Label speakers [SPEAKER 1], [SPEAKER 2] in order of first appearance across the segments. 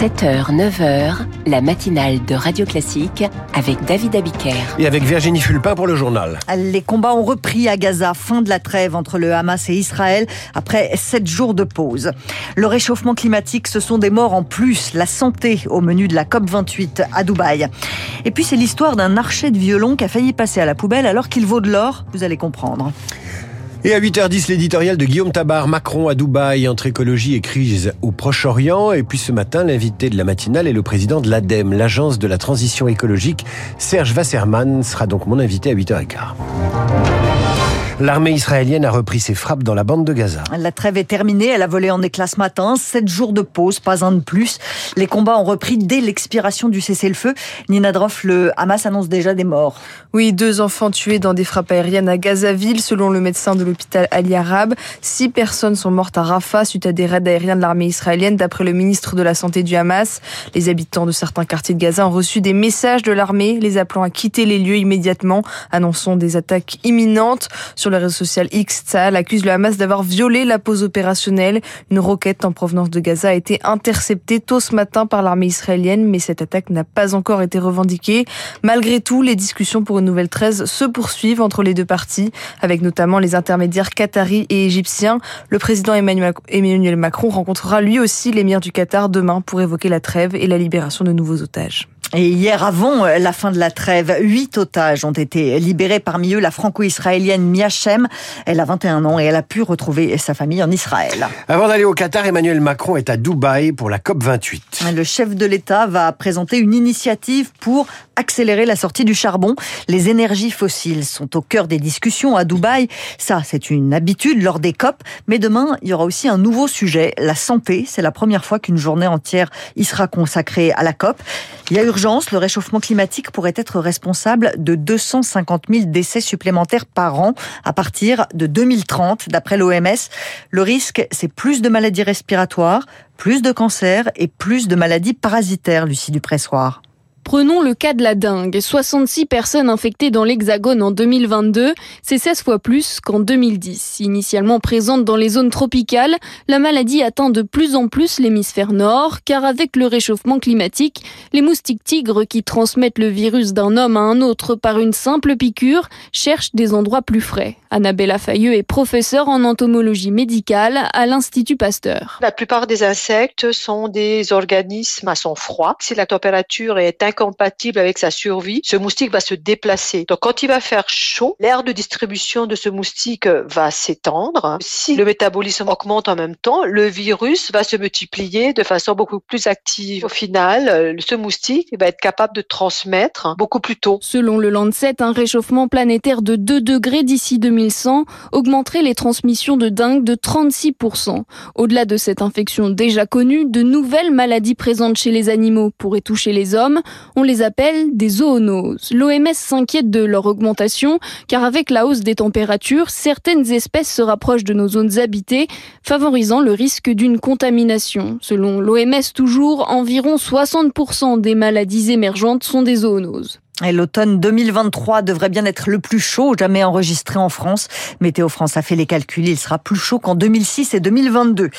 [SPEAKER 1] 7h, 9h, la matinale de Radio Classique avec David Abiker.
[SPEAKER 2] Et avec Virginie Fulpin pour le journal.
[SPEAKER 3] Les combats ont repris à Gaza, fin de la trêve entre le Hamas et Israël après sept jours de pause. Le réchauffement climatique, ce sont des morts en plus, la santé au menu de la COP28 à Dubaï. Et puis c'est l'histoire d'un archer de violon qui a failli passer à la poubelle alors qu'il vaut de l'or, vous allez comprendre.
[SPEAKER 2] Et à 8h10, l'éditorial de Guillaume Tabar, Macron à Dubaï, entre écologie et crise au Proche-Orient. Et puis ce matin, l'invité de la matinale est le président de l'ADEME, l'agence de la transition écologique. Serge Wasserman sera donc mon invité à 8h15. L'armée israélienne a repris ses frappes dans la bande de Gaza.
[SPEAKER 3] La trêve est terminée, elle a volé en éclats ce matin. Sept jours de pause, pas un de plus. Les combats ont repris dès l'expiration du cessez-le-feu. Nina Droff, le Hamas annonce déjà des morts.
[SPEAKER 4] Oui, deux enfants tués dans des frappes aériennes à Gazaville, selon le médecin de l'hôpital Ali Arab. Six personnes sont mortes à Rafah suite à des raids aériens de l'armée israélienne, d'après le ministre de la Santé du Hamas. Les habitants de certains quartiers de Gaza ont reçu des messages de l'armée les appelant à quitter les lieux immédiatement, annonçant des attaques imminentes. Sur le réseau social X, Tzal accuse le Hamas d'avoir violé la pause opérationnelle. Une roquette en provenance de Gaza a été interceptée tôt ce matin par l'armée israélienne, mais cette attaque n'a pas encore été revendiquée. Malgré tout, les discussions pour une nouvelle trêve se poursuivent entre les deux parties, avec notamment les intermédiaires qataris et égyptiens. Le président Emmanuel Macron rencontrera lui aussi l'émir du Qatar demain pour évoquer la trêve et la libération de nouveaux otages.
[SPEAKER 3] Et hier, avant euh, la fin de la trêve, huit otages ont été libérés. Parmi eux, la franco-israélienne Miachem. Elle a 21 ans et elle a pu retrouver sa famille en Israël.
[SPEAKER 2] Avant d'aller au Qatar, Emmanuel Macron est à Dubaï pour la COP28.
[SPEAKER 3] Le chef de l'État va présenter une initiative pour accélérer la sortie du charbon. Les énergies fossiles sont au cœur des discussions à Dubaï. Ça, c'est une habitude lors des COP. Mais demain, il y aura aussi un nouveau sujet, la santé. C'est la première fois qu'une journée entière y sera consacrée à la COP. Il y a urgence, le réchauffement climatique pourrait être responsable de 250 000 décès supplémentaires par an à partir de 2030, d'après l'OMS. Le risque, c'est plus de maladies respiratoires, plus de cancers et plus de maladies parasitaires, Lucie Dupressoir.
[SPEAKER 5] Prenons le cas de la dengue. 66 personnes infectées dans l'Hexagone en 2022, c'est 16 fois plus qu'en 2010. Initialement présente dans les zones tropicales, la maladie atteint de plus en plus l'hémisphère nord, car avec le réchauffement climatique, les moustiques tigres qui transmettent le virus d'un homme à un autre par une simple piqûre cherchent des endroits plus frais. Annabella Fayeux est professeure en entomologie médicale à l'Institut Pasteur.
[SPEAKER 6] La plupart des insectes sont des organismes à son froid. Si la température est incompatible avec sa survie, ce moustique va se déplacer. Donc quand il va faire chaud, l'aire de distribution de ce moustique va s'étendre. Si le métabolisme augmente en même temps, le virus va se multiplier de façon beaucoup plus active. Au final, ce moustique va être capable de transmettre beaucoup plus tôt.
[SPEAKER 5] Selon le Lancet, un réchauffement planétaire de 2 degrés d'ici 2100 augmenterait les transmissions de dengue de 36%. Au-delà de cette infection déjà connue, de nouvelles maladies présentes chez les animaux pourraient toucher les hommes. On les appelle des zoonoses. L'OMS s'inquiète de leur augmentation car avec la hausse des températures, certaines espèces se rapprochent de nos zones habitées, favorisant le risque d'une contamination. Selon l'OMS toujours, environ 60% des maladies émergentes sont des zoonoses.
[SPEAKER 3] L'automne 2023 devrait bien être le plus chaud jamais enregistré en France. Météo France a fait les calculs, il sera plus chaud qu'en 2006 et 2022.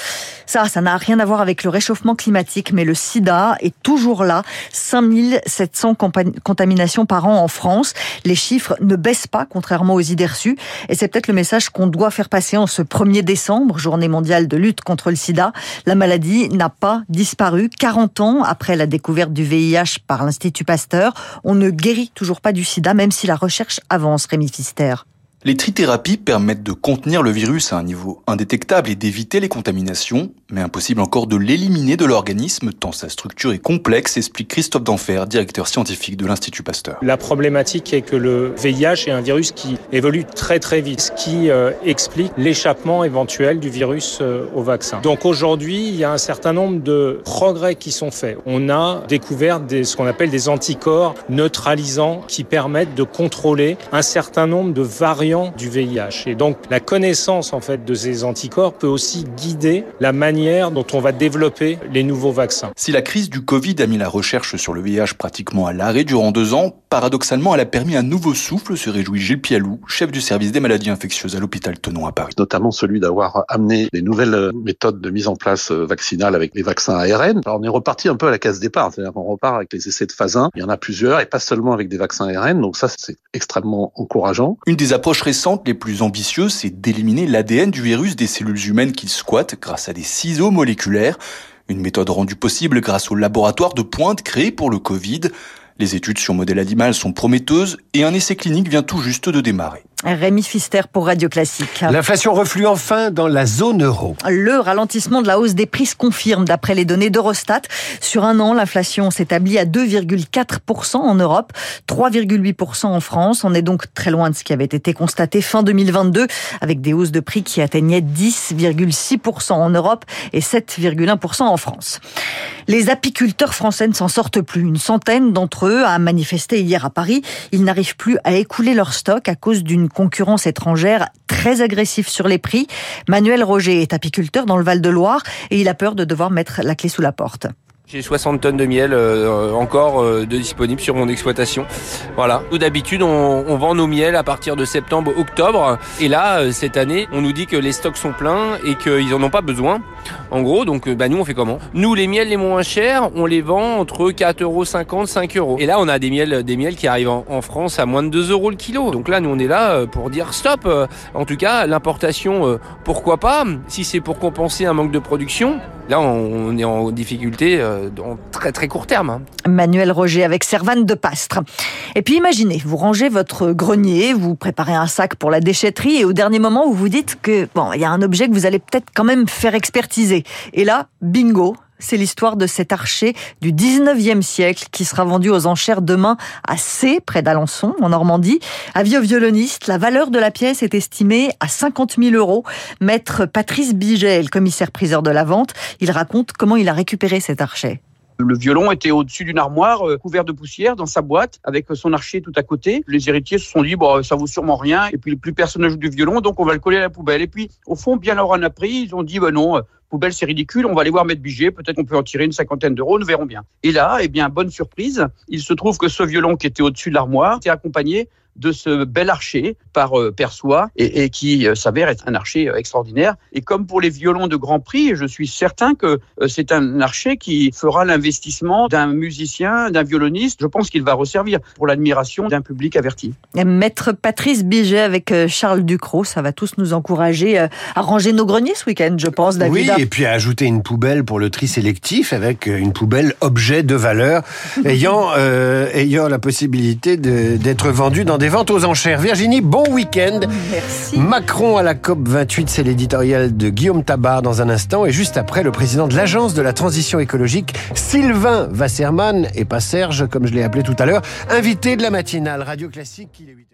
[SPEAKER 3] Ça, ça n'a rien à voir avec le réchauffement climatique, mais le sida est toujours là. 5700 contaminations par an en France. Les chiffres ne baissent pas, contrairement aux idées reçues. Et c'est peut-être le message qu'on doit faire passer en ce 1er décembre, journée mondiale de lutte contre le sida. La maladie n'a pas disparu. 40 ans après la découverte du VIH par l'Institut Pasteur, on ne guérit toujours pas du sida, même si la recherche avance, Rémi Fister.
[SPEAKER 7] Les trithérapies permettent de contenir le virus à un niveau indétectable et d'éviter les contaminations, mais impossible encore de l'éliminer de l'organisme tant sa structure est complexe, explique Christophe Denfer, directeur scientifique de l'Institut Pasteur.
[SPEAKER 8] La problématique est que le VIH est un virus qui évolue très très vite, ce qui euh, explique l'échappement éventuel du virus euh, au vaccin. Donc aujourd'hui, il y a un certain nombre de progrès qui sont faits. On a découvert ce qu'on appelle des anticorps neutralisants qui permettent de contrôler un certain nombre de variants du VIH. Et donc la connaissance en fait de ces anticorps peut aussi guider la manière dont on va développer les nouveaux vaccins.
[SPEAKER 7] Si la crise du Covid a mis la recherche sur le VIH pratiquement à l'arrêt durant deux ans, Paradoxalement, elle a permis un nouveau souffle, se réjouit Gilles Pialou, chef du service des maladies infectieuses à l'hôpital Tenon à Paris.
[SPEAKER 9] Notamment celui d'avoir amené des nouvelles méthodes de mise en place vaccinale avec les vaccins ARN. Alors on est reparti un peu à la case départ, c'est-à-dire qu'on repart avec les essais de phase 1. Il y en a plusieurs et pas seulement avec des vaccins ARN, donc ça c'est extrêmement encourageant.
[SPEAKER 7] Une des approches récentes les plus ambitieuses, c'est d'éliminer l'ADN du virus des cellules humaines qu'il squatte grâce à des ciseaux moléculaires. Une méthode rendue possible grâce au laboratoire de pointe créé pour le Covid. Les études sur modèle animal sont prometteuses et un essai clinique vient tout juste de démarrer.
[SPEAKER 3] Rémi Fister pour Radio Classique.
[SPEAKER 2] L'inflation reflue enfin dans la zone euro.
[SPEAKER 3] Le ralentissement de la hausse des prix se confirme d'après les données d'Eurostat. Sur un an, l'inflation s'établit à 2,4% en Europe, 3,8% en France. On est donc très loin de ce qui avait été constaté fin 2022 avec des hausses de prix qui atteignaient 10,6% en Europe et 7,1% en France. Les apiculteurs français ne s'en sortent plus. Une centaine d'entre eux a manifesté hier à Paris. Ils n'arrivent plus à écouler leur stock à cause d'une concurrence étrangère très agressive sur les prix. Manuel Roger est apiculteur dans le Val-de-Loire et il a peur de devoir mettre la clé sous la porte.
[SPEAKER 10] J'ai 60 tonnes de miel euh, encore euh, de disponibles sur mon exploitation. Voilà. D'habitude on, vend nos miels à partir de septembre, octobre. Et là, euh, cette année, on nous dit que les stocks sont pleins et qu'ils en ont pas besoin. En gros, donc bah, nous on fait comment? Nous les miels les moins chers, on les vend entre 4,50 euros, 5 euros. Et là, on a des miels, des miels qui arrivent en, en, France à moins de 2 euros le kilo. Donc là, nous on est là pour dire stop. En tout cas, l'importation, pourquoi pas? Si c'est pour compenser un manque de production, là on est en difficulté en très très court terme. Hein.
[SPEAKER 3] Manuel Roger avec Servane de Pastre. Et puis imaginez, vous rangez votre grenier, vous préparez un sac pour la déchetterie et au dernier moment vous vous dites que bon, il y a un objet que vous allez peut-être quand même faire expertiser. Et là, bingo, c'est l'histoire de cet archer du 19e siècle qui sera vendu aux enchères demain à C, près d'Alençon, en Normandie. Avis au violoniste, la valeur de la pièce est estimée à 50 000 euros. Maître Patrice Biget, le commissaire-priseur de la vente, il raconte comment il a récupéré cet archet.
[SPEAKER 11] Le violon était au-dessus d'une armoire euh, couvert de poussière dans sa boîte avec son archer tout à côté. Les héritiers se sont dit bon ça vaut sûrement rien et puis plus personne ne joue du violon donc on va le coller à la poubelle. Et puis au fond bien leur en a pris ils ont dit bah non poubelle c'est ridicule on va aller voir Maître Biget peut-être qu'on peut en tirer une cinquantaine d'euros nous verrons bien. Et là eh bien bonne surprise il se trouve que ce violon qui était au-dessus de l'armoire était accompagné de ce bel archer par euh, Persois et, et qui euh, s'avère être un archer euh, extraordinaire. Et comme pour les violons de grand prix, je suis certain que euh, c'est un archer qui fera l'investissement d'un musicien, d'un violoniste. Je pense qu'il va resservir pour l'admiration d'un public averti.
[SPEAKER 3] Maître Patrice Biget avec euh, Charles Ducrot, ça va tous nous encourager euh, à ranger nos greniers ce week-end, je pense, David.
[SPEAKER 2] Oui, et puis à ajouter une poubelle pour le tri sélectif avec une poubelle objet de valeur ayant, euh, ayant la possibilité d'être vendue dans des ventes aux enchères. Virginie, bon week-end.
[SPEAKER 3] Merci.
[SPEAKER 2] Macron à la COP 28, c'est l'éditorial de Guillaume Tabar dans un instant. Et juste après, le président de l'Agence de la transition écologique, Sylvain Wasserman, et pas Serge, comme je l'ai appelé tout à l'heure, invité de la matinale Radio Classique. Il est 8